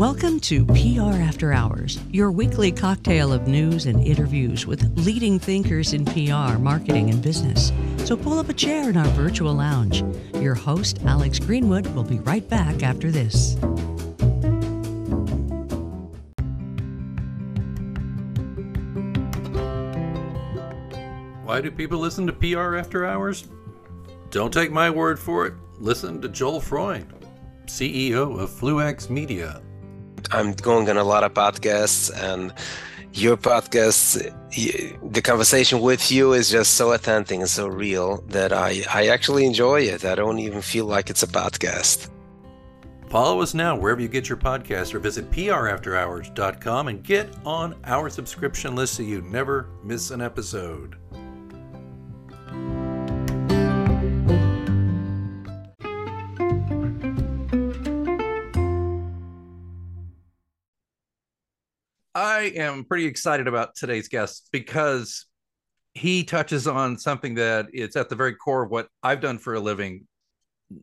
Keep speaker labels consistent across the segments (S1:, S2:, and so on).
S1: Welcome to PR After Hours, your weekly cocktail of news and interviews with leading thinkers in PR, marketing, and business. So pull up a chair in our virtual lounge. Your host, Alex Greenwood, will be right back after this.
S2: Why do people listen to PR After Hours? Don't take my word for it. Listen to Joel Freund, CEO of Fluax Media.
S3: I'm going on a lot of podcasts, and your podcast, the conversation with you is just so authentic and so real that I, I actually enjoy it. I don't even feel like it's a podcast.
S2: Follow us now wherever you get your podcast or visit prafterhours.com and get on our subscription list so you never miss an episode. I am pretty excited about today's guest because he touches on something that it's at the very core of what I've done for a living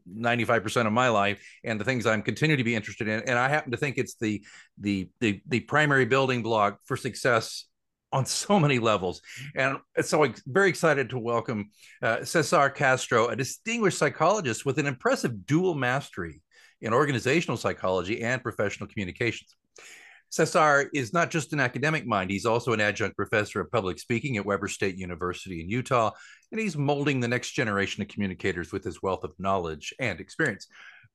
S2: 95% of my life and the things I'm continuing to be interested in and I happen to think it's the the the the primary building block for success on so many levels. And so I'm very excited to welcome uh, Cesar Castro, a distinguished psychologist with an impressive dual mastery in organizational psychology and professional communications. Cesar is not just an academic mind, he's also an adjunct professor of public speaking at Weber State University in Utah, and he's molding the next generation of communicators with his wealth of knowledge and experience.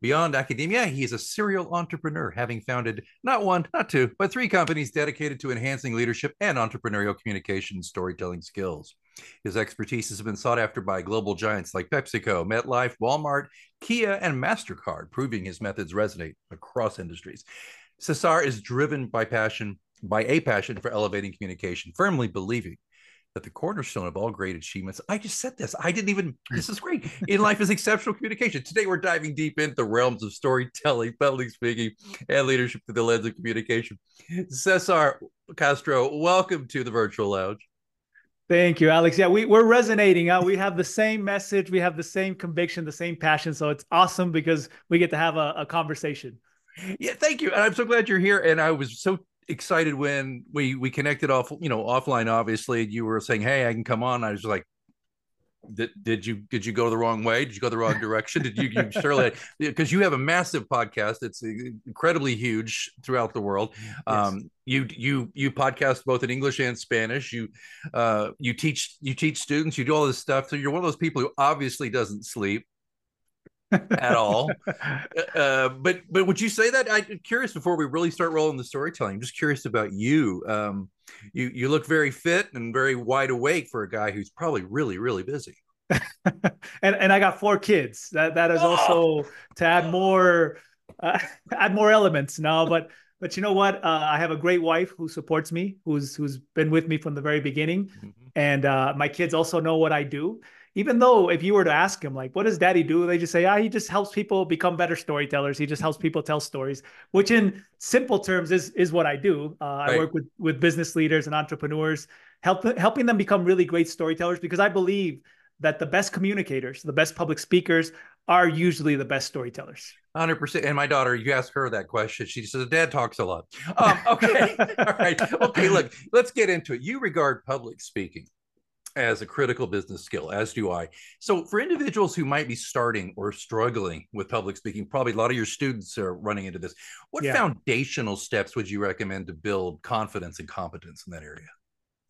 S2: Beyond academia, he is a serial entrepreneur, having founded not one, not two, but three companies dedicated to enhancing leadership and entrepreneurial communication and storytelling skills. His expertise has been sought after by global giants like PepsiCo, MetLife, Walmart, Kia, and MasterCard, proving his methods resonate across industries. Cesar is driven by passion, by a passion for elevating communication, firmly believing that the cornerstone of all great achievements. I just said this. I didn't even. This is great. In life is exceptional communication. Today we're diving deep into the realms of storytelling, public speaking, and leadership through the lens of communication. Cesar Castro, welcome to the virtual lounge.
S4: Thank you, Alex. Yeah, we, we're resonating. Uh, we have the same message, we have the same conviction, the same passion. So it's awesome because we get to have a, a conversation.
S2: Yeah, thank you. And I'm so glad you're here. And I was so excited when we we connected off, you know, offline. Obviously, you were saying, "Hey, I can come on." I was like, did, did you did you go the wrong way? Did you go the wrong direction? Did you, you surely because you have a massive podcast. It's incredibly huge throughout the world. Yes. Um, you you you podcast both in English and Spanish. You uh, you teach you teach students. You do all this stuff. So you're one of those people who obviously doesn't sleep at all. Uh, but but would you say that? I'm curious before we really start rolling the storytelling. I'm just curious about you. Um, you you look very fit and very wide awake for a guy who's probably really really busy.
S4: and and I got four kids. That that is oh! also to add more uh, add more elements now. But but you know what? Uh, I have a great wife who supports me, who's who's been with me from the very beginning, mm-hmm. And uh, my kids also know what I do. Even though if you were to ask him like what does daddy do? they just say ah he just helps people become better storytellers. He just helps people tell stories which in simple terms is is what i do. Uh, right. i work with with business leaders and entrepreneurs help, helping them become really great storytellers because i believe that the best communicators the best public speakers are usually the best storytellers
S2: 100% and my daughter you ask her that question she says dad talks a lot um, okay all right okay look let's get into it you regard public speaking as a critical business skill, as do I. So, for individuals who might be starting or struggling with public speaking, probably a lot of your students are running into this. What yeah. foundational steps would you recommend to build confidence and competence in that area?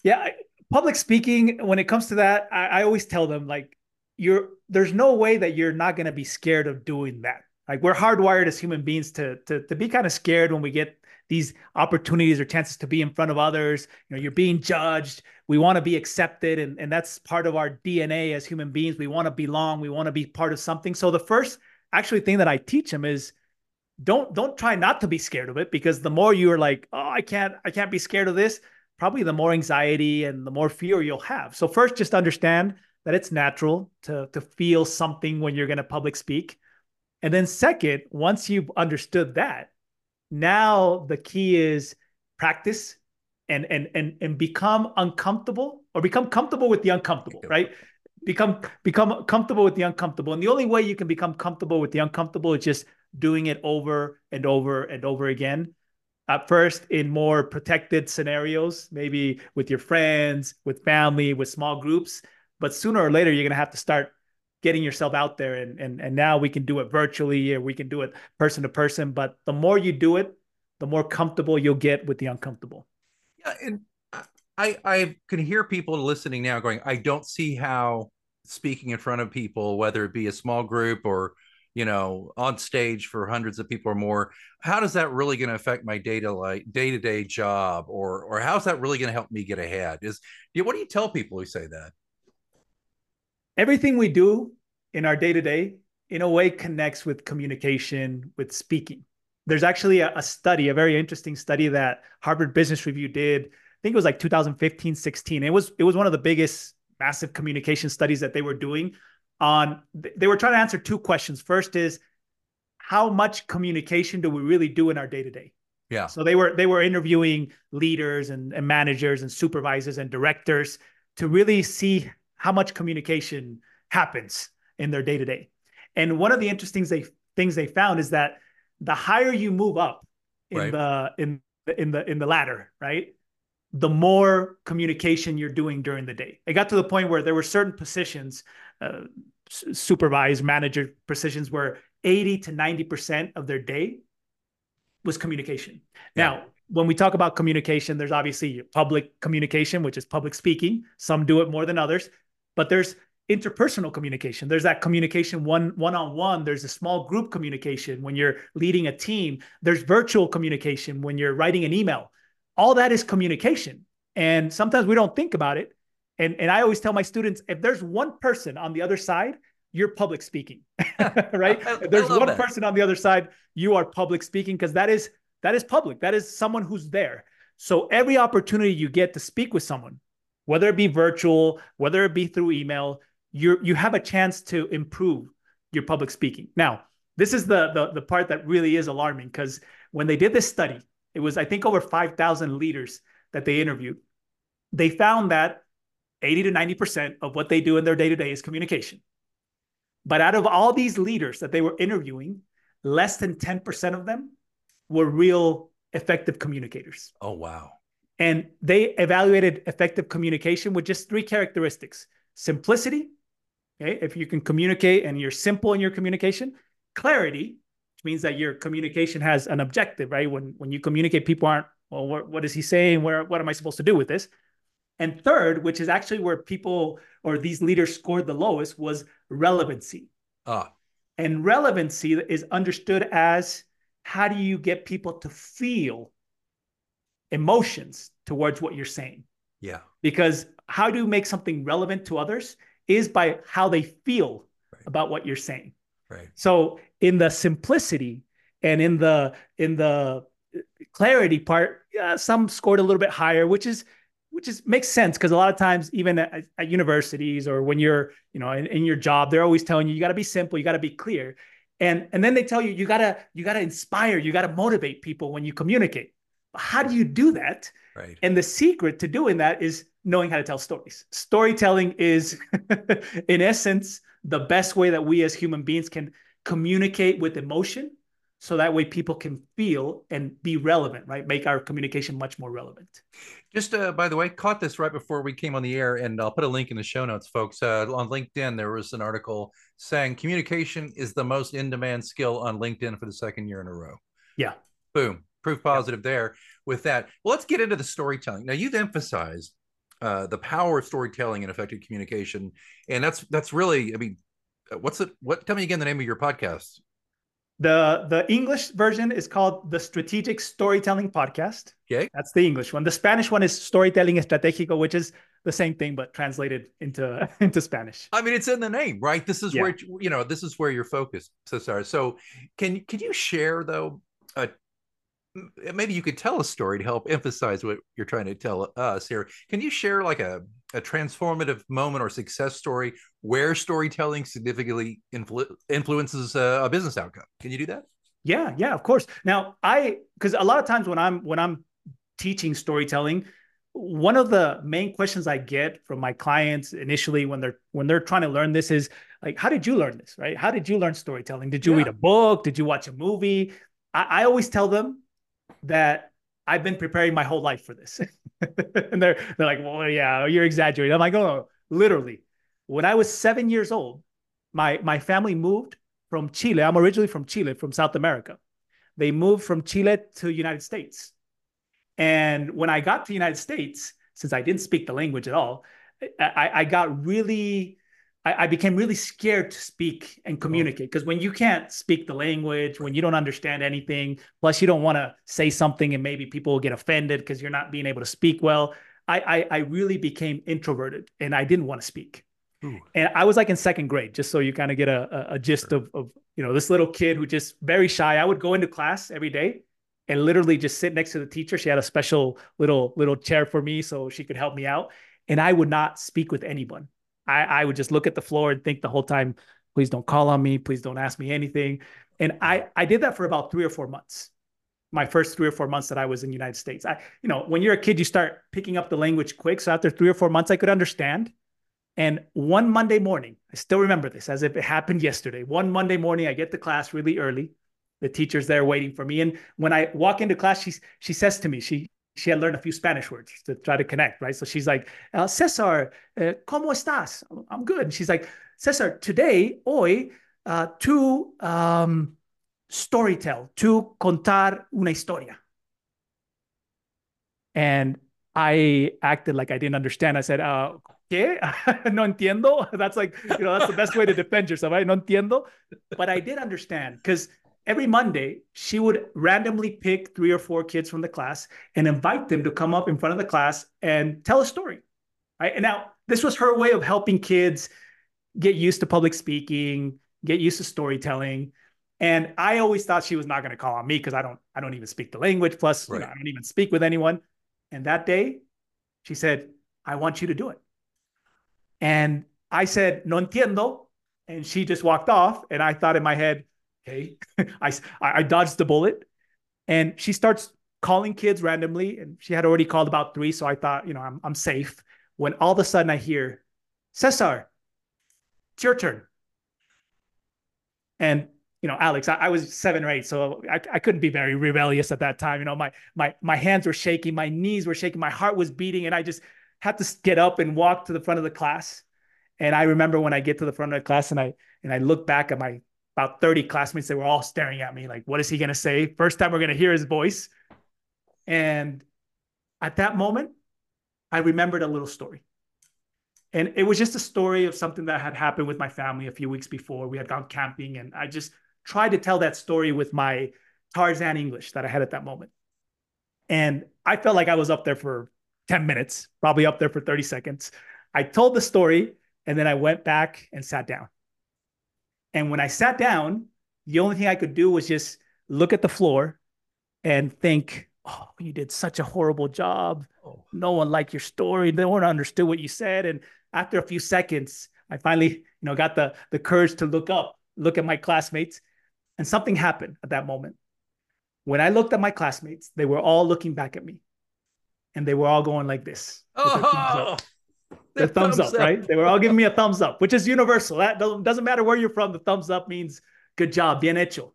S4: Yeah, public speaking, when it comes to that, I, I always tell them like, you're there's no way that you're not going to be scared of doing that. Like we're hardwired as human beings to to to be kind of scared when we get these opportunities or chances to be in front of others. You know, you're being judged. We want to be accepted, and, and that's part of our DNA as human beings. We want to belong. We want to be part of something. So the first actually thing that I teach them is don't don't try not to be scared of it because the more you're like, oh, I can't, I can't be scared of this, probably the more anxiety and the more fear you'll have. So first, just understand that it's natural to to feel something when you're going to public speak. And then second, once you've understood that, now the key is practice and and and and become uncomfortable or become comfortable with the uncomfortable, right? Become become comfortable with the uncomfortable. And the only way you can become comfortable with the uncomfortable is just doing it over and over and over again. at first in more protected scenarios, maybe with your friends, with family, with small groups. But sooner or later, you're going to have to start getting yourself out there. And, and, and now we can do it virtually or we can do it person to person. But the more you do it, the more comfortable you'll get with the uncomfortable.
S2: Yeah. And I, I can hear people listening now going, I don't see how speaking in front of people, whether it be a small group or you know on stage for hundreds of people or more how does that really going to affect my data like day-to-day job or or how's that really going to help me get ahead is what do you tell people who say that
S4: everything we do in our day-to-day in a way connects with communication with speaking there's actually a, a study a very interesting study that harvard business review did i think it was like 2015 16 it was it was one of the biggest massive communication studies that they were doing on they were trying to answer two questions. First is how much communication do we really do in our day to day?
S2: Yeah.
S4: So they were they were interviewing leaders and, and managers and supervisors and directors to really see how much communication happens in their day to day. And one of the interesting they, things they found is that the higher you move up in right. the in in the in the ladder, right? The more communication you're doing during the day. It got to the point where there were certain positions, uh, supervised manager positions where 80 to 90% of their day was communication. Yeah. Now, when we talk about communication, there's obviously public communication, which is public speaking. Some do it more than others, but there's interpersonal communication. There's that communication one one on one. There's a small group communication when you're leading a team. There's virtual communication when you're writing an email. All that is communication. And sometimes we don't think about it and, and I always tell my students if there's one person on the other side, you're public speaking, right? I, if there's one that. person on the other side, you are public speaking because that is that is public. That is someone who's there. So every opportunity you get to speak with someone, whether it be virtual, whether it be through email, you you have a chance to improve your public speaking. Now, this is the the, the part that really is alarming because when they did this study, it was I think over 5,000 leaders that they interviewed. They found that 80 to 90% of what they do in their day to day is communication. But out of all these leaders that they were interviewing, less than 10% of them were real effective communicators.
S2: Oh, wow.
S4: And they evaluated effective communication with just three characteristics simplicity. Okay. If you can communicate and you're simple in your communication, clarity, which means that your communication has an objective, right? When, when you communicate, people aren't, well, what, what is he saying? Where, what am I supposed to do with this? And third, which is actually where people or these leaders scored the lowest, was relevancy.
S2: Ah.
S4: And relevancy is understood as how do you get people to feel emotions towards what you're saying?
S2: Yeah.
S4: Because how do you make something relevant to others is by how they feel right. about what you're saying.
S2: Right.
S4: So in the simplicity and in the in the clarity part, uh, some scored a little bit higher, which is which is makes sense because a lot of times even at, at, universities or when you're you know in, in your job they're always telling you you got to be simple you got to be clear and and then they tell you you got to you got to inspire you got to motivate people when you communicate how do you do that?
S2: Right.
S4: And the secret to doing that is knowing how to tell stories. Storytelling is in essence the best way that we as human beings can communicate with emotion so that way people can feel and be relevant right? Make our communication much more relevant.
S2: Just uh, by the way caught this right before we came on the air and i'll put a link in the show notes folks. Uh, on linkedin there was an article saying communication is the most in-demand skill on linkedin for the second year in a row.
S4: Yeah.
S2: Boom proof positive yeah. there with that well let's get into the storytelling now you've emphasized uh, the power of storytelling and effective communication and that's that's really i mean uh, what's it what tell me again the name of your podcast
S4: the the English version is called the Strategic Storytelling Podcast.
S2: Okay.
S4: That's the English one. The Spanish one is Storytelling Estratégico, which is the same thing but translated into into Spanish.
S2: I mean, it's in the name, right? This is yeah. where you know this is where you're focused. So sorry. So can can you share though a Eh, maybe you could tell a story to help emphasize what you're trying to tell us here. Can you share like a, a transformative moment or success story where storytelling significantly influ- influences a, a business outcome? Can you do that?
S4: Yeah, yeah, of course. Now, I because a lot of times when I'm when I'm teaching storytelling, one of the main questions I get from my clients initially when they're when they're trying to learn this is like, how did you learn this? Right? How did you learn storytelling? Did you yeah. read a book? Did you watch a movie? I, I always tell them that I've been preparing my whole life for this. and they're they're like, well, yeah, you're exaggerating. I'm like, oh, literally. When I was seven years old, my my family moved from Chile. I'm originally from Chile, from South America. They moved from Chile to United States. And when I got to the United States, since I didn't speak the language at all, I, I got really I, I became really scared to speak and oh. communicate because when you can't speak the language, when you don't understand anything, plus you don't want to say something and maybe people will get offended because you're not being able to speak well. I, I, I really became introverted and I didn't want to speak. Ooh. And I was like in second grade, just so you kind of get a, a, a gist sure. of, of, you know, this little kid who just very shy. I would go into class every day and literally just sit next to the teacher. She had a special little little chair for me so she could help me out. And I would not speak with anyone. I, I would just look at the floor and think the whole time, please don't call on me, please don't ask me anything. And I, I did that for about three or four months. My first three or four months that I was in the United States. I, you know, when you're a kid, you start picking up the language quick. So after three or four months, I could understand. And one Monday morning, I still remember this as if it happened yesterday. One Monday morning, I get to class really early. The teacher's there waiting for me. And when I walk into class, she, she says to me, she, she had learned a few Spanish words to try to connect, right? So she's like, uh, Cesar, uh, ¿cómo estás? I'm good. And she's like, Cesar, today, hoy, uh, to um, storytell, to contar una historia. And I acted like I didn't understand. I said, uh, ¿qué? no entiendo. That's like, you know, that's the best way to defend yourself, right? No entiendo. But I did understand because every Monday, she would randomly pick three or four kids from the class and invite them to come up in front of the class and tell a story. Right. And now this was her way of helping kids get used to public speaking, get used to storytelling. And I always thought she was not going to call on me because I don't, I don't even speak the language. Plus, right. you know, I don't even speak with anyone. And that day, she said, "I want you to do it." And I said, "No entiendo," and she just walked off. And I thought in my head, Okay. I, I dodged the bullet. And she starts calling kids randomly. And she had already called about three. So I thought, you know, I'm, I'm safe. When all of a sudden I hear, Cesar, it's your turn. And you know, Alex, I, I, was seven or eight, so I, I couldn't be very rebellious at that time. You know, my my my hands were shaking, my knees were shaking, my heart was beating, and I just had to get up and walk to the front of the class. And I remember when I get to the front of the class and I and I look back at my about 30 classmates that were all staring at me like, what is he going to say? First time we're going to hear his voice. And at that moment, I remembered a little story. And it was just a story of something that had happened with my family a few weeks before. We had gone camping, and I just tried to tell that story with my Tarzan English that I had at that moment. And I felt like I was up there for 10 minutes, probably up there for 30 seconds. I told the story, and then I went back and sat down. And when I sat down, the only thing I could do was just look at the floor and think, oh, you did such a horrible job. Oh. No one liked your story. No one understood what you said. And after a few seconds, I finally, you know, got the, the courage to look up, look at my classmates. And something happened at that moment. When I looked at my classmates, they were all looking back at me. And they were all going like this. Oh, the thumbs, thumbs up, up, right? They were all giving me a thumbs up, which is universal. That doesn't matter where you're from. The thumbs up means good job, bien hecho.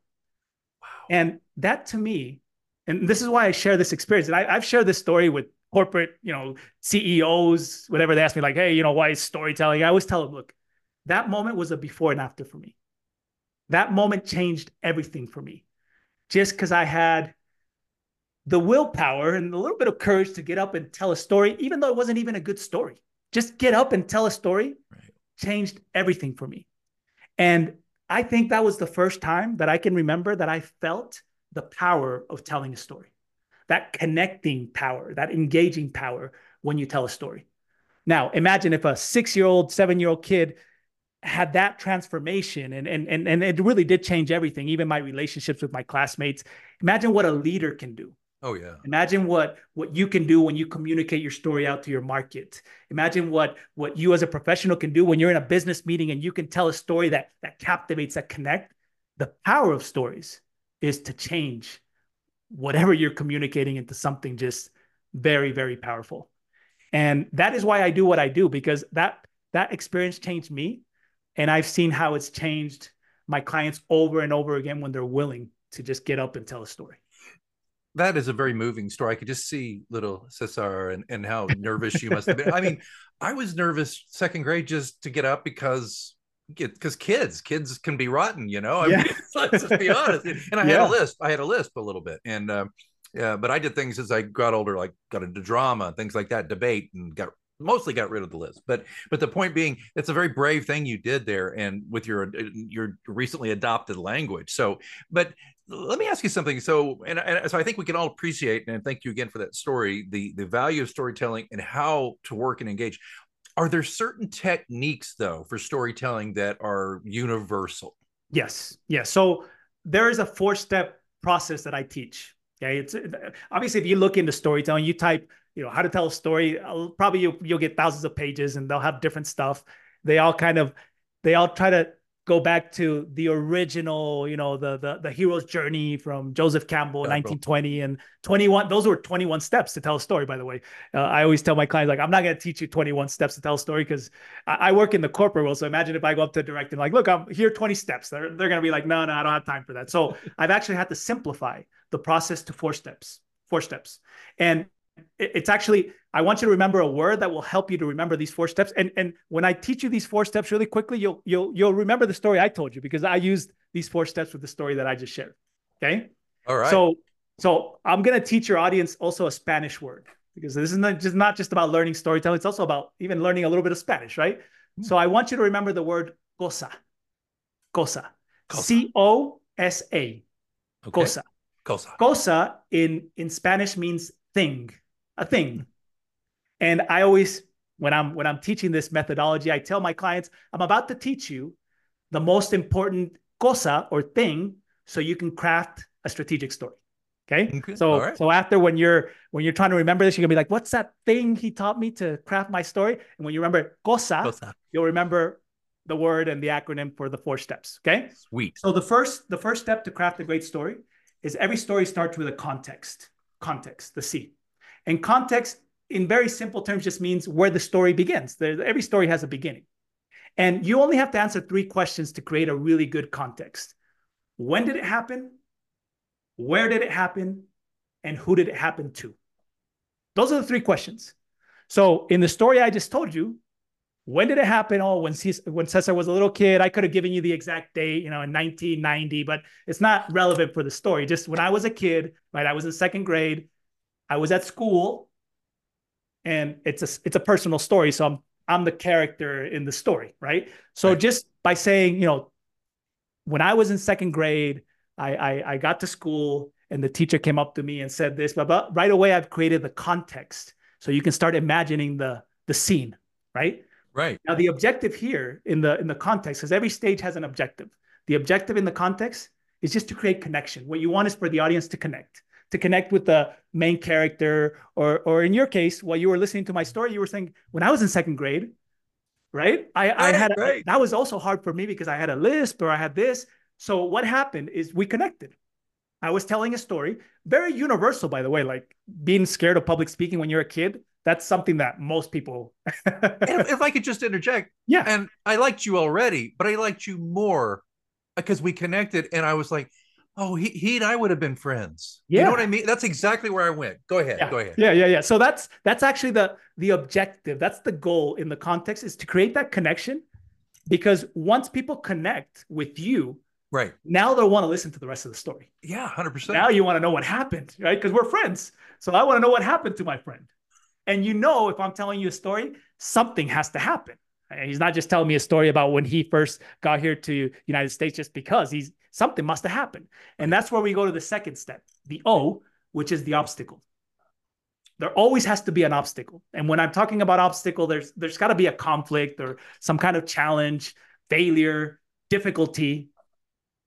S4: Wow. And that to me, and this is why I share this experience. And I, have shared this story with corporate, you know, CEOs, whatever they ask me, like, hey, you know, why is storytelling? I always tell them, look, that moment was a before and after for me. That moment changed everything for me. Just because I had the willpower and a little bit of courage to get up and tell a story, even though it wasn't even a good story just get up and tell a story right. changed everything for me. And I think that was the first time that I can remember that I felt the power of telling a story, that connecting power, that engaging power when you tell a story. Now, imagine if a six year old, seven year old kid had that transformation and, and, and, and it really did change everything, even my relationships with my classmates. Imagine what a leader can do.
S2: Oh yeah.
S4: Imagine what what you can do when you communicate your story out to your market. Imagine what what you as a professional can do when you're in a business meeting and you can tell a story that that captivates, that connect. The power of stories is to change whatever you're communicating into something just very very powerful. And that is why I do what I do because that that experience changed me and I've seen how it's changed my clients over and over again when they're willing to just get up and tell a story.
S2: That is a very moving story. I could just see little Cesar and, and how nervous you must have been. I mean, I was nervous second grade just to get up because because kids kids can be rotten you know I
S4: Yeah.
S2: mean, let's just be honest and i had a list i had a list a little bit and um yeah but i did things as i got older like got into drama things like that debate and got mostly got rid of the list but but the point being it's a very brave thing you did there and with your your recently adopted language so but let me ask you something so and, and so i think we can all appreciate and thank you again for that story the the value of storytelling and how to work and engage are there certain techniques though for storytelling that are universal
S4: Yes, yes. So there is a four-step process that I teach. Okay, it's obviously if you look into storytelling, you type, you know, how to tell a story. uh, Probably you'll, you'll get thousands of pages, and they'll have different stuff. They all kind of, they all try to go back to the original, you know, the the the hero's journey from Joseph Campbell,
S2: Campbell.
S4: 1920, and 21. Those were 21 steps to tell a story. By the way, uh, I always tell my clients like, I'm not going to teach you 21 steps to tell a story because I, I work in the corporate world. So imagine if I go up to a director and like, look, I'm here 20 steps. They're, they're going to be like, no, no, I don't have time for that. So I've actually had to simplify the process to four steps, four steps. And it's actually, I want you to remember a word that will help you to remember these four steps. And, and when I teach you these four steps really quickly, you'll, you'll, you'll remember the story I told you because I used these four steps with the story that I just shared. Okay.
S2: all right
S4: So, so I'm going to teach your audience also a Spanish word because this is not just not just about learning storytelling. It's also about even learning a little bit of Spanish, right? Hmm. So I want you to remember the word cosa, cosa,
S2: Cosa.
S4: C O S A,
S2: okay.
S4: cosa.
S2: cosa
S4: Cosa in in Spanish means thing, a thing. And I always when I'm when I'm teaching this methodology, I tell my clients, I'm about to teach you the most important cosa or thing so you can craft a strategic story. Okay?
S2: Okay,
S4: So
S2: right.
S4: so after when you're when you're trying to remember this, you're gonna be like, what's that thing he taught me to craft my story? And when you remember cosa,
S2: cosa
S4: you'll remember the word and the acronym for the four steps. Okay.
S2: sweet
S4: So the first the first step to craft a great story is every story starts with a context. Context, the C. And context, in very simple terms, just means where the story begins. There, every story has a beginning. And you only have to answer three questions to create a really good context. When did it happen? Where did it happen? And who did it happen to? Those are the three questions. So in the story I just told you, when did it happen? Oh, when Ces- when Cesar was a little kid, I could have given you the exact date, you know, in 1990, but it's not relevant for the story. Just when I was a kid, right? I was in second grade, I was at school, and it's a it's a personal story. So I'm I'm the character in the story, right? So
S2: Right.
S4: just by saying, you know, when I was in second grade, I, I I got to school and the teacher came up to me and said this, but, but right away I've created the context so you can start imagining the the scene, right?
S2: right
S4: Now the objective here in the in the context, because every stage has an objective. The objective in the context is just to create connection. What you want is for the audience to connect, to connect with the main character, or or in your case, while you were listening to my story, you were saying, when I was in second grade, right? I, I had
S2: right.
S4: that was also hard for me because I had a lisp or I had this. So what happened is we connected. I was telling a story, very universal, by the way, like being scared of public speaking when you're a kid. That's something that most people.
S2: If, if i could just interject
S4: yeah.
S2: and i liked you already but i liked you more because we connected and i was like oh he, he and i would have been friends
S4: Yeah.
S2: you know what i mean that's exactly where i went go ahead
S4: yeah.
S2: go ahead
S4: Yeah, yeah, yeah. So that's that's actually the the objective. That's the goal in the context is to create that connection because once people connect with you,
S2: right
S4: now they'll want to listen to the rest of the story.
S2: yeah 100%
S4: Now you want to know what happened, right? Because we're friends. So I want to know what happened to my friend. And you know, if I'm telling you a story, something has to happen. And he's not just telling me a story about when he first got here to United States just because he's something must have happened. And that's where we go to the second step, the O, which is the obstacle. There always has to be an obstacle. And when I'm talking about obstacle, there's there's got to be a conflict or some kind of challenge, failure, difficulty.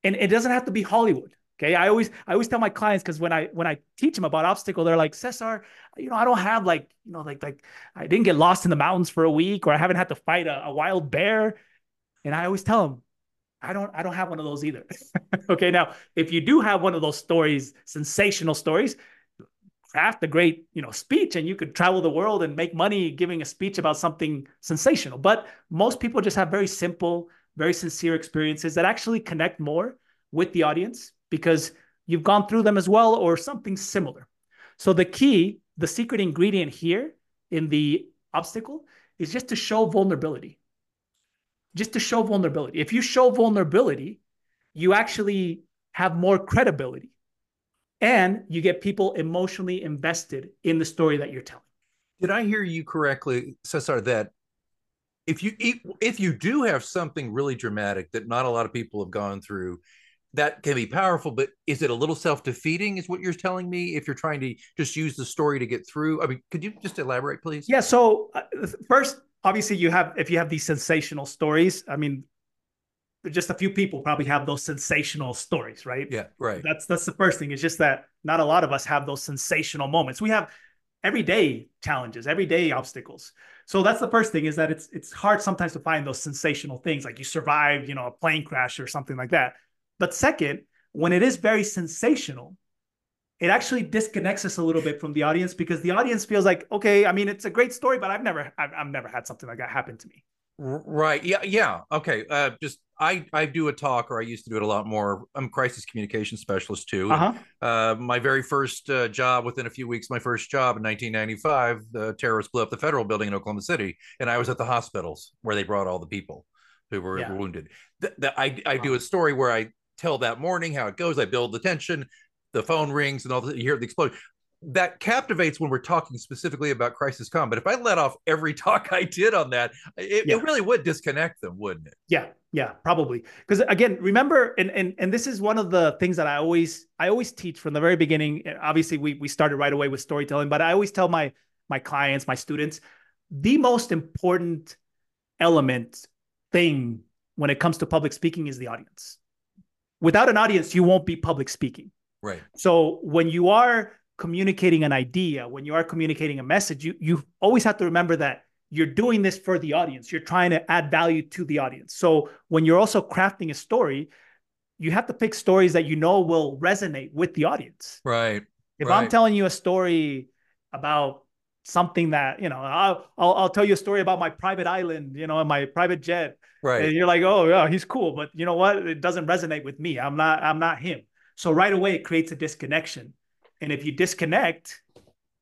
S4: And it doesn't have to be Hollywood. Okay. I always I always tell my clients because when I when I teach them about obstacle, they're like, Cesar, you know, I don't have like, you know, like like I didn't get lost in the mountains for a week or I haven't had to fight a, a wild bear. And I always tell them, I don't I don't have one of those either. okay. Now, if you do have one of those stories, sensational stories, craft a great, you know, speech and you could travel the world and make money giving a speech about something sensational. But most people just have very simple, very sincere experiences that actually connect more with the audience because you've gone through them as well or something similar. So the key, the secret ingredient here in the obstacle is just to show vulnerability. Just to show vulnerability. If you show vulnerability, you actually have more credibility and you get people emotionally invested in the story that you're telling.
S2: Did I hear you correctly, Cesar, that if you if you do have something really dramatic that not a lot of people have gone through, that can be powerful, but is it a little self-defeating is what you're telling me if you're trying to just use the story to get through? I mean, could you just elaborate please?
S4: Yeah, so uh, first obviously you have if you have these sensational stories, I mean just a few people probably have those sensational stories, right?
S2: Yeah, right.
S4: That's that's the first thing. It's just that not a lot of us have those sensational moments. We have everyday challenges, everyday obstacles. So that's the first thing is that it's it's hard sometimes to find those sensational things like you survived, you know, a plane crash or something like that. But second, when it is very sensational, it actually disconnects us a little bit from the audience because the audience feels like, okay, I mean, it's a great story, but I've never, I've, I've never had something like that happen to me.
S2: Right. Yeah. Yeah. Okay. Uh, just I I do a talk, or I used to do it a lot more. I'm a crisis communication specialist too.
S4: Uh-huh.
S2: uh, my very first uh, job, within a few weeks, my first job in 1995, the terrorists blew up the federal building in Oklahoma City, and I was at the hospitals where they brought all the people who were yeah. wounded. The, the, I I do a story where I tell that morning how it goes. I build the tension. The phone rings and all the, you hear the explosion that captivates when we're talking specifically about crisis com. But if I let off every talk I did on that, it, yeah. it really would disconnect them, wouldn't it?
S4: Yeah, yeah, probably. Because again, remember, and and and this is one of the things that I always I always teach from the very beginning. Obviously, we we started right away with storytelling, but I always tell my my clients, my students, the most important element thing when it comes to public speaking is the audience. Without an audience, you won't be public speaking.
S2: Right.
S4: So when you are communicating an idea, when you are communicating a message, you you always have to remember that you're doing this for the audience. You're trying to add value to the audience. So when you're also crafting a story, you have to pick stories that you know will resonate with the audience.
S2: Right.
S4: If
S2: right.
S4: I'm telling you a story about something that you know, I'll, I'll, I'll tell you a story about my private island, you know, and my private jet.
S2: Right.
S4: And you're like, oh yeah, he's cool, but you know what? It doesn't resonate with me. I'm not. I'm not him. So right away, it creates a disconnection. And if you disconnect,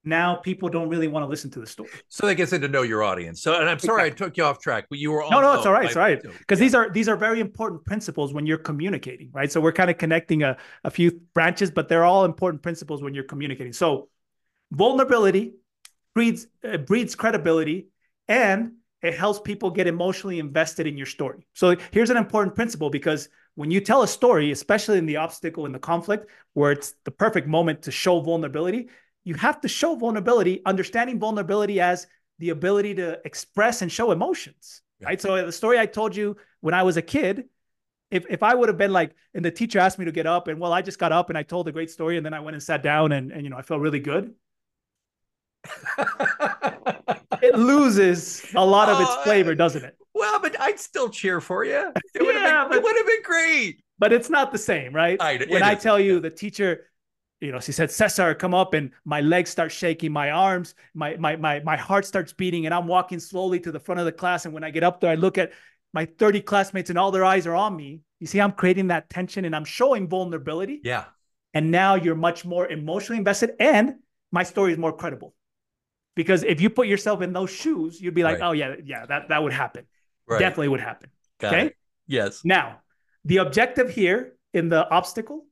S4: now people don't really want to listen to the story.
S2: So that gets into know your audience. So, and I'm sorry exactly. I took you off track, but you were
S4: no, no, it's all right, it's all right. Because these are these are very important principles when you're communicating, right? So we're kind of connecting a, a few branches, but they're all important principles when you're communicating. So vulnerability breeds uh, breeds credibility, and it helps people get emotionally invested in your story. So here's an important principle because when you tell a story, especially in the obstacle in the conflict, where it's the perfect moment to show vulnerability, you have to show vulnerability, understanding vulnerability as the ability to express and show emotions. Yeah. Right. So the story I told you when I was a kid, if if I would have been like, and the teacher asked me to get up, and well, I just got up and I told a great story, and then I went and sat down, and and you know I felt really good. it loses a lot of its oh, flavor, doesn't it?
S2: Well, but I'd still cheer for you. It would yeah, have been, been great.
S4: But it's not the same, right? I, when I tell you the teacher, you know, she said, Cesar, come up, and my legs start shaking, my arms, my my my my heart starts beating, and I'm walking slowly to the front of the class. And when I get up there, I look at my 30 classmates and all their eyes are on me. You see, I'm creating that tension and I'm showing vulnerability.
S2: Yeah.
S4: And now you're much more emotionally invested, and my story is more credible. Because if you put yourself in those shoes, you'd be like, right. oh yeah, yeah, that that would happen. Right. Definitely would happen. Got okay. It.
S2: Yes.
S4: Now, the objective here in the obstacle,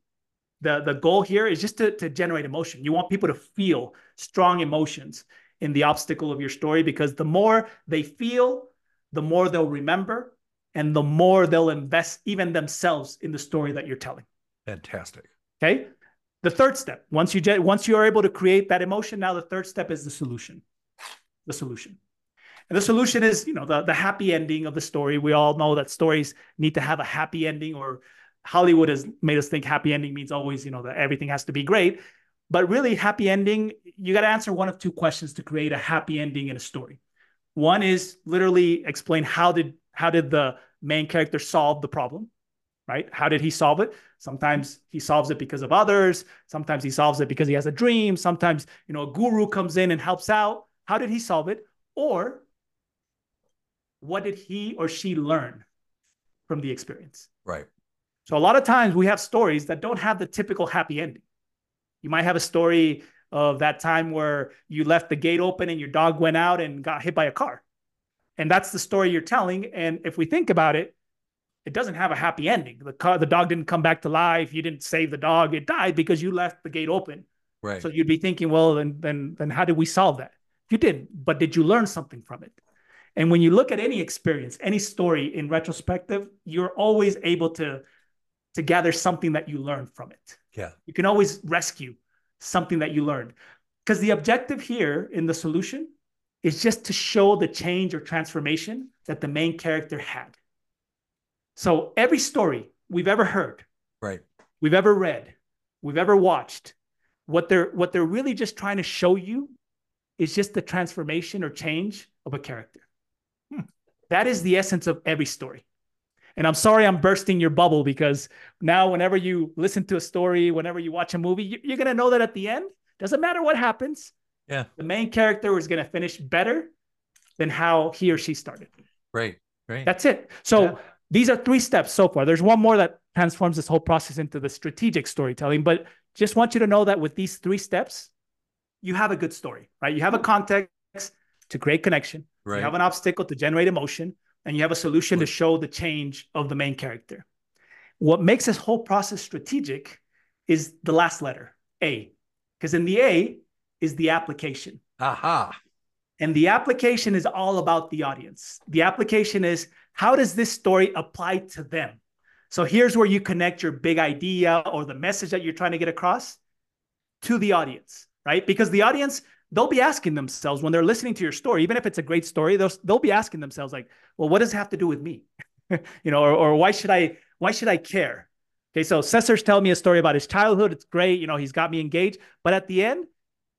S4: the, the goal here is just to, to generate emotion. You want people to feel strong emotions in the obstacle of your story because the more they feel, the more they'll remember and the more they'll invest even themselves in the story that you're telling.
S2: Fantastic.
S4: Okay. The third step, once you get, once you are able to create that emotion, now the third step is the solution. The solution. And the solution is, you know, the, the happy ending of the story. We all know that stories need to have a happy ending, or Hollywood has made us think happy ending means always, you know, that everything has to be great. But really, happy ending, you got to answer one of two questions to create a happy ending in a story. One is literally explain how did how did the main character solve the problem, right? How did he solve it? Sometimes he solves it because of others. Sometimes he solves it because he has a dream. Sometimes, you know, a guru comes in and helps out. How did he solve it? Or what did he or she learn from the experience?
S2: Right.
S4: So a lot of times we have stories that don't have the typical happy ending. You might have a story of that time where you left the gate open and your dog went out and got hit by a car. And that's the story you're telling. And if we think about it, it doesn't have a happy ending. The car, the dog didn't come back to life. You didn't save the dog. It died because you left the gate open.
S2: Right.
S4: So you'd be thinking, well, then, then, then how did we solve that? You didn't, but did you learn something from it? And when you look at any experience, any story in retrospective, you're always able to, to gather something that you learned from it.
S2: Yeah.
S4: You can always rescue something that you learned. Because the objective here in the solution is just to show the change or transformation that the main character had. So every story we've ever heard,
S2: Right.
S4: we've ever read, we've ever watched, what they're what they're really just trying to show you is just the transformation or change of a character. Hmm. That is the essence of every story. And I'm sorry I'm bursting your bubble because now, whenever you listen to a story, whenever you watch a movie, you're going to know that at the end, doesn't matter what happens.
S2: Yeah.
S4: The main character is going to finish better than how he or she started.
S2: Right. Right.
S4: That's it. So
S2: Yeah.
S4: These are three steps so far. There's one more that transforms this whole process into the strategic storytelling. But just want you to know that with these three steps, you have a good story, right? You have a context to create connection.
S2: right.
S4: You have an obstacle to generate emotion, and you have a solution to show the change of the main character. What makes this whole process strategic is the last letter, A, because in the A is the application.
S2: Aha.
S4: And the application is all about the audience. The application is how does this story apply to them? So here's where you connect your big idea or the message that you're trying to get across to the audience, right? Because the audience, they'll be asking themselves when they're listening to your story, even if it's a great story, they'll, they'll be asking themselves like, well, what does it have to do with me? you know, or, or why should I, why should I care? Okay, so Cesar's telling me a story about his childhood. It's great. You know, he's got me engaged. But at the end,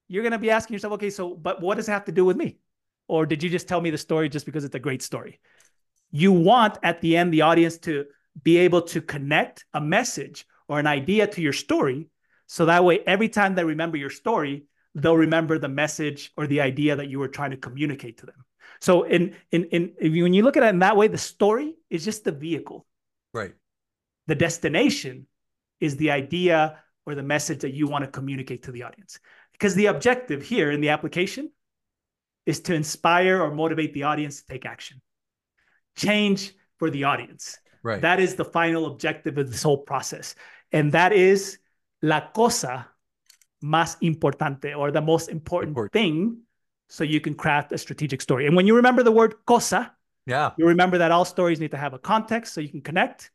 S4: you're going to be asking yourself, okay, so, but what does it have to do with me? Or did you just tell me the story just because it's a great story? You want at the end the audience to be able to connect a message or an idea to your story. So that way, every time they remember your story, they'll remember the message or the idea that you were trying to communicate to them. So, in, in, in, you- when you look at it in that way, the story is just the vehicle
S2: Right.
S4: the destination is the idea or the message that you want to communicate to the audience. Because the objective here in the application is to inspire or motivate the audience to take action. Change for the audience.
S2: Right.
S4: That is the final objective of this whole process. And that is la cosa más importante or the most important,
S2: Important.
S4: thing so you can craft a strategic story. And when you remember the word cosa,
S2: yeah.
S4: you remember that all stories need to have a context so you can connect,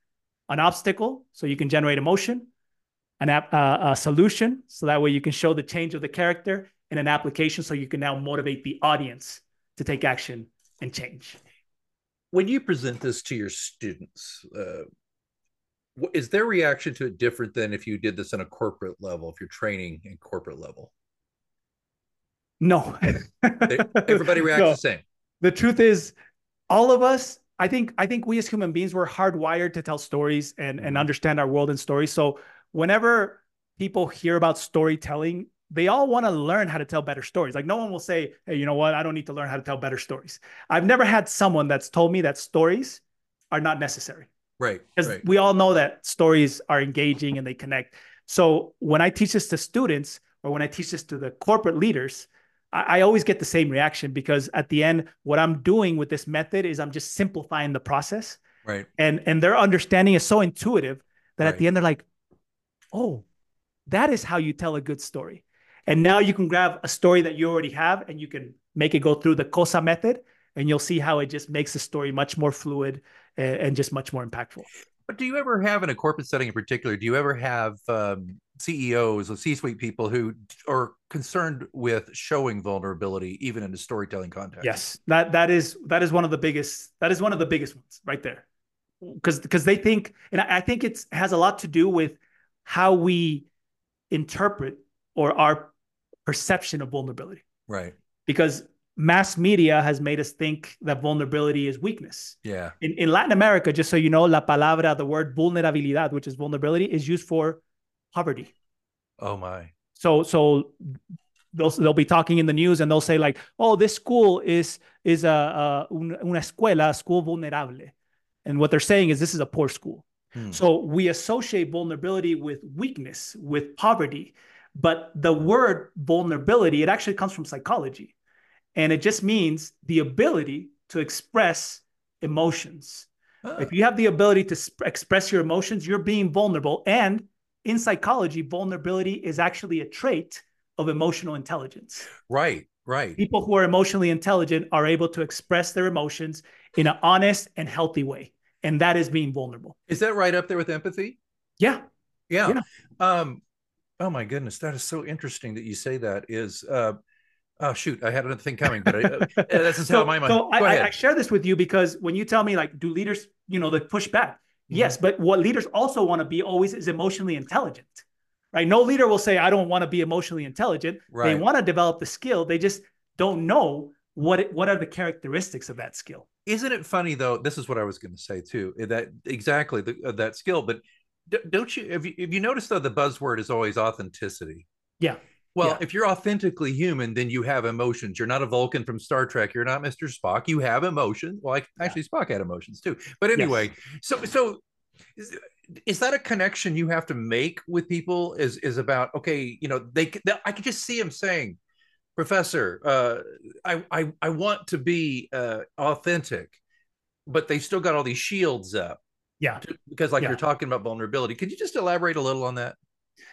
S4: an obstacle so you can generate emotion, an app, uh, a solution so that way you can show the change of the character, and an application so you can now motivate the audience to take action and change.
S2: When you present this to your students, uh, is their reaction to it different than if you did this on a corporate level, if you're training in corporate level?
S4: No,
S2: everybody reacts
S4: No.
S2: the same.
S4: the truth is all of us i think i think we as human beings we're hardwired to tell stories and and
S2: Mhm.
S4: understand our world in stories so whenever people hear about storytelling they all want to learn how to tell better stories like no one will say hey you know what i don't need to learn how to tell better stories i've never had someone that's told me that stories are not necessary
S2: Right.
S4: because
S2: Right.
S4: we all know that stories are engaging and they connect. So when I teach this to students or when I teach this to the corporate leaders, I, I always get the same reaction because at the end, what I'm doing with this method is I'm just simplifying the process,
S2: Right.
S4: and and their understanding is so intuitive that at the end they're like, oh, that is how you tell a good story. And now you can grab a story that you already have and you can make it go through the COSA method, and you'll see how it just makes the story much more fluid and, and just much more impactful.
S2: But do you ever have in a corporate setting in particular, do you ever have um, CEOs or C-suite people who are concerned with showing vulnerability even in a storytelling context?
S4: Yes, that that is that is one of the biggest that is one of the biggest ones right there, because because they think and I I think it's has a lot to do with how we interpret or our perception of vulnerability.
S2: Right.
S4: Because mass media has made us think that vulnerability is weakness.
S2: Yeah.
S4: In, in Latin America, just so you know, la palabra, the word vulnerabilidad, which is vulnerability, is used for poverty.
S2: Oh my.
S4: So so they'll they'll be talking in the news and they'll say like, oh, this school is is a, a una escuela, school vulnerable, and what they're saying is this is a poor school. Hmm. So we associate vulnerability with weakness, with poverty. But the word vulnerability, it actually comes from psychology. And it just means the ability to express emotions. Huh. If you have the ability to sp- express your emotions, you're being vulnerable. And in psychology, vulnerability is actually a trait of emotional intelligence.
S2: Right, right.
S4: People who are emotionally intelligent are able to express their emotions in an honest and healthy way. And that is being vulnerable.
S2: Is that right up there with empathy?
S4: Yeah.
S2: Yeah. yeah. Um, oh my goodness, that is so interesting that you say that. Is uh, oh shoot, I had another thing coming, but I, uh, this is so, how my mind.
S4: So I, I, share this with you because when you tell me like, do leaders, you know, they push back? Mm-hmm. Yes, but what leaders also want to be always is emotionally intelligent right? No leader will say, I don't want to be emotionally intelligent. Right. They want to develop the skill. They just don't know what it, what are the characteristics of that skill.
S2: Isn't it funny though? This is what I was going to say too. That exactly the, uh, that skill. But don't you if, you if you notice though the buzzword is always authenticity.
S4: Yeah.
S2: Well,
S4: yeah.
S2: if you're authentically human, then you have emotions. You're not a Vulcan from Star Trek. You're not Mr. Spock. You have emotions. Well, actually, yeah. Spock had emotions too. But anyway, yes. so so is, is that a connection you have to make with people? Is is about okay? You know, they, they I could just see him saying, Professor, uh, I, I I want to be uh, authentic, but they still got all these shields up.
S4: Yeah,
S2: because like
S4: yeah.
S2: you're talking about vulnerability. Could you just elaborate a little on that?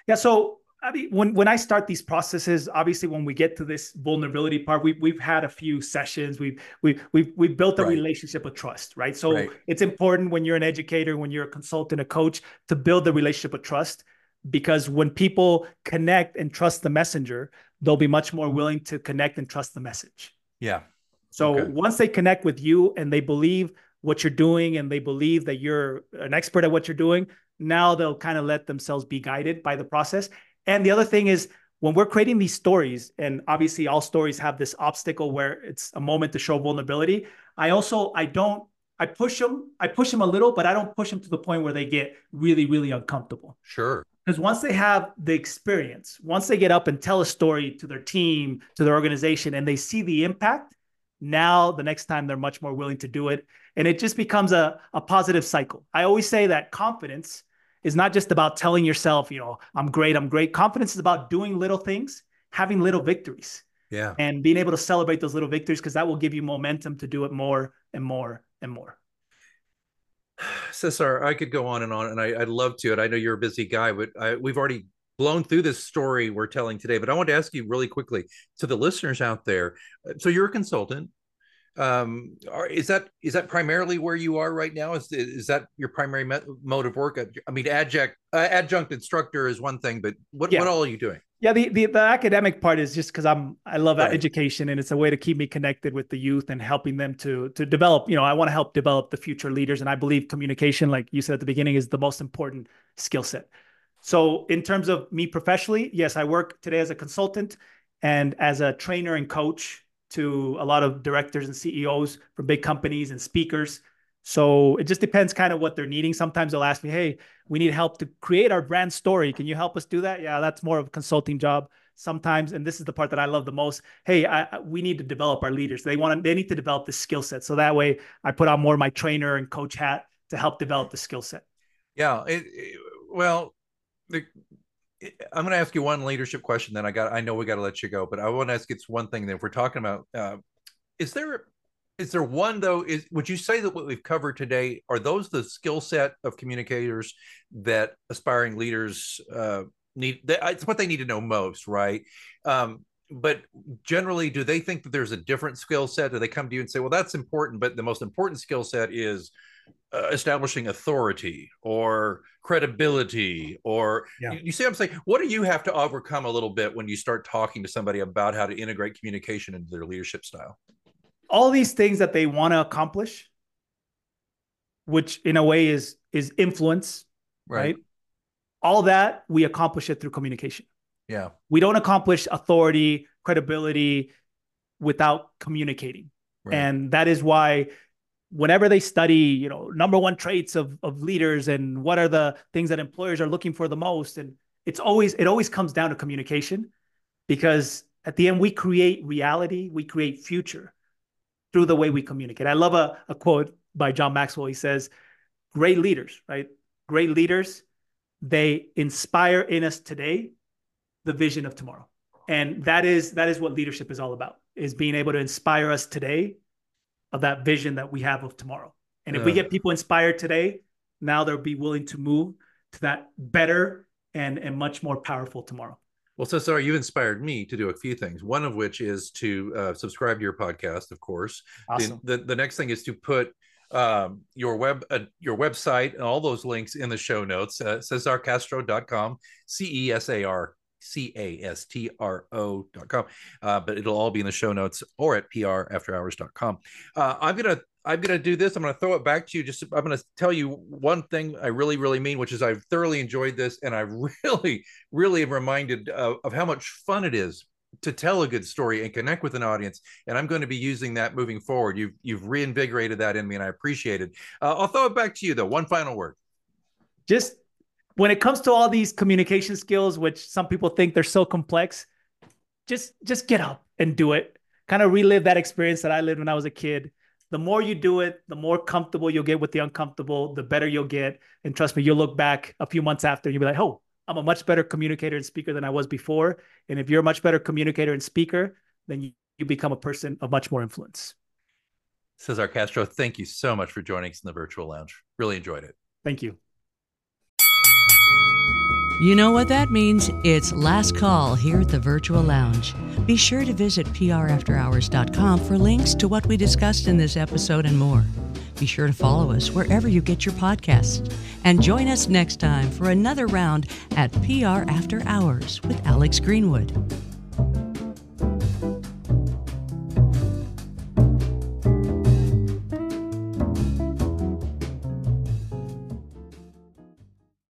S4: Yeah. So I mean, when when I start these processes, obviously, when we get to this vulnerability part, we we've had a few sessions. We've we've we've we've built a right. relationship of trust, right? So right. it's important when you're an educator, when you're a consultant, a coach, to build the relationship of trust, because when people connect and trust the messenger, they'll be much more willing to connect and trust the message.
S2: Yeah.
S4: So okay. once they connect with you and they believe what you're doing and they believe that you're an expert at what you're doing, now they'll kind of let themselves be guided by the process and the other thing is when we're creating these stories, and obviously all stories have this obstacle where it's a moment to show vulnerability. I also I don't I push them I push them a little, but I don't push them to the point where they get really really uncomfortable.
S2: Sure.
S4: Because once they have the experience, once they get up and tell a story to their team, to their organization, and they see the impact, now the next time they're much more willing to do it. And it just becomes a, a positive cycle. I always say that confidence is not just about telling yourself, you know, I'm great, I'm great. Confidence is about doing little things, having little victories.
S2: Yeah.
S4: And being able to celebrate those little victories because that will give you momentum to do it more and more and more.
S2: Cesar, I could go on and on, and I, would love to. And I know you're a busy guy, but I, we've already blown through this story we're telling today. But I want to ask you really quickly to the listeners out there. So you're a consultant um are, is that is that primarily where you are right now is is that your primary mode of work i mean adjunct uh, adjunct instructor is one thing but what yeah. what all are you doing
S4: yeah the the, the academic part is just because i'm i love right. education and it's a way to keep me connected with the youth and helping them to to develop you know i want to help develop the future leaders and i believe communication like you said at the beginning is the most important skill set so in terms of me professionally yes i work today as a consultant and as a trainer and coach to a lot of directors and CEOs from big companies and speakers. So it just depends kind of what they're needing. Sometimes they'll ask me, Hey, we need help to create our brand story. Can you help us do that? Yeah, that's more of a consulting job sometimes. And this is the part that I love the most. Hey, I, we need to develop our leaders. They want to, they need to develop the skill set. So that way I put on more my trainer and coach hat to help develop the skill set.
S2: Yeah. It, it, well, the, I'm going to ask you one leadership question. Then I got. I know we got to let you go, but I want to ask it's one thing. That if we're talking about, uh, is there is there one though? Is would you say that what we've covered today are those the skill set of communicators that aspiring leaders uh, need? it's what they need to know most, right? Um, but generally, do they think that there's a different skill set? Do they come to you and say, "Well, that's important," but the most important skill set is uh, establishing authority or credibility or yeah. you, you, see i'm saying what do you have to overcome a little bit when you start talking to somebody about how to integrate communication into their leadership style
S4: all these things that they want to accomplish which in a way is is influence right. right all that we accomplish it through communication
S2: yeah
S4: we don't accomplish authority credibility without communicating right. and that is why whenever they study, you know, number one traits of of leaders and what are the things that employers are looking for the most, and it's always it always comes down to communication, because at the end we create reality, we create future through the way we communicate. I love a, a quote by John Maxwell. He says, "Great leaders, right, great leaders, they inspire in us today the vision of tomorrow. And that is that is what leadership is all about, is being able to inspire us today of that vision that we have of tomorrow. And if we get people inspired today, now they'll be willing to move to that better and, and much more powerful tomorrow.
S2: Well, so sorry, you inspired me to do a few things. One of which is to uh, subscribe to your podcast, of course.
S4: Awesome.
S2: The, the, the next thing is to put um, your web uh, your website and all those links in the show notes. Uh, CesarCastro.com, C E S A R C A S T R O.com. Uh, but it'll all be in the show notes or at prafterhours.com. Uh, I'm gonna I'm going to do this. I'm going to throw it back to you. Just I'm going to tell you one thing I really, really mean, which is I've thoroughly enjoyed this, and I really, really am reminded of, of how much fun it is to tell a good story and connect with an audience. And I'm going to be using that moving forward. You've you've reinvigorated that in me, and I appreciate it. Uh, I'll throw it back to you though. One final word.
S4: Just when it comes to all these communication skills, which some people think they're so complex, just just get up and do it. Kind of relive that experience that I lived when I was a kid the more you do it, the more comfortable you'll get with the uncomfortable, the better you'll get. And trust me, you'll look back a few months after, and you'll be like, oh, I'm a much better communicator and speaker than I was before. And if you're a much better communicator and speaker, then you, you become a person of much more influence.
S2: Cesar Castro, thank you so much for joining us in the virtual lounge. Really enjoyed it.
S4: Thank you.
S1: You know what that means? It's last call here at the Virtual Lounge. Be sure to visit prafterhours.com for links to what we discussed in this episode and more. Be sure to follow us wherever you get your podcasts. And join us next time for another round at PR After Hours with Alex Greenwood.